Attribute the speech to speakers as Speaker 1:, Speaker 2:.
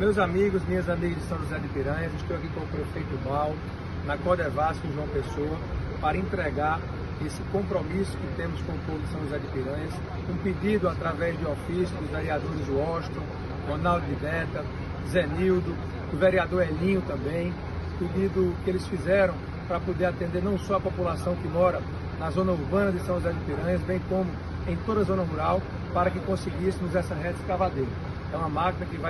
Speaker 1: Meus amigos, minhas amigas de São José de Piranhas, estou aqui com o prefeito Mal, na Codevasco, João Pessoa, para entregar esse compromisso que temos com o povo de São José de Piranhas, um pedido através de ofício dos vereadores Washington, Ronaldo de Beta, Zenildo, do vereador Elinho também, pedido que eles fizeram para poder atender não só a população que mora na zona urbana de São José de Piranhas, bem como em toda a zona rural, para que conseguíssemos essa reta escavadeira. É uma máquina que vai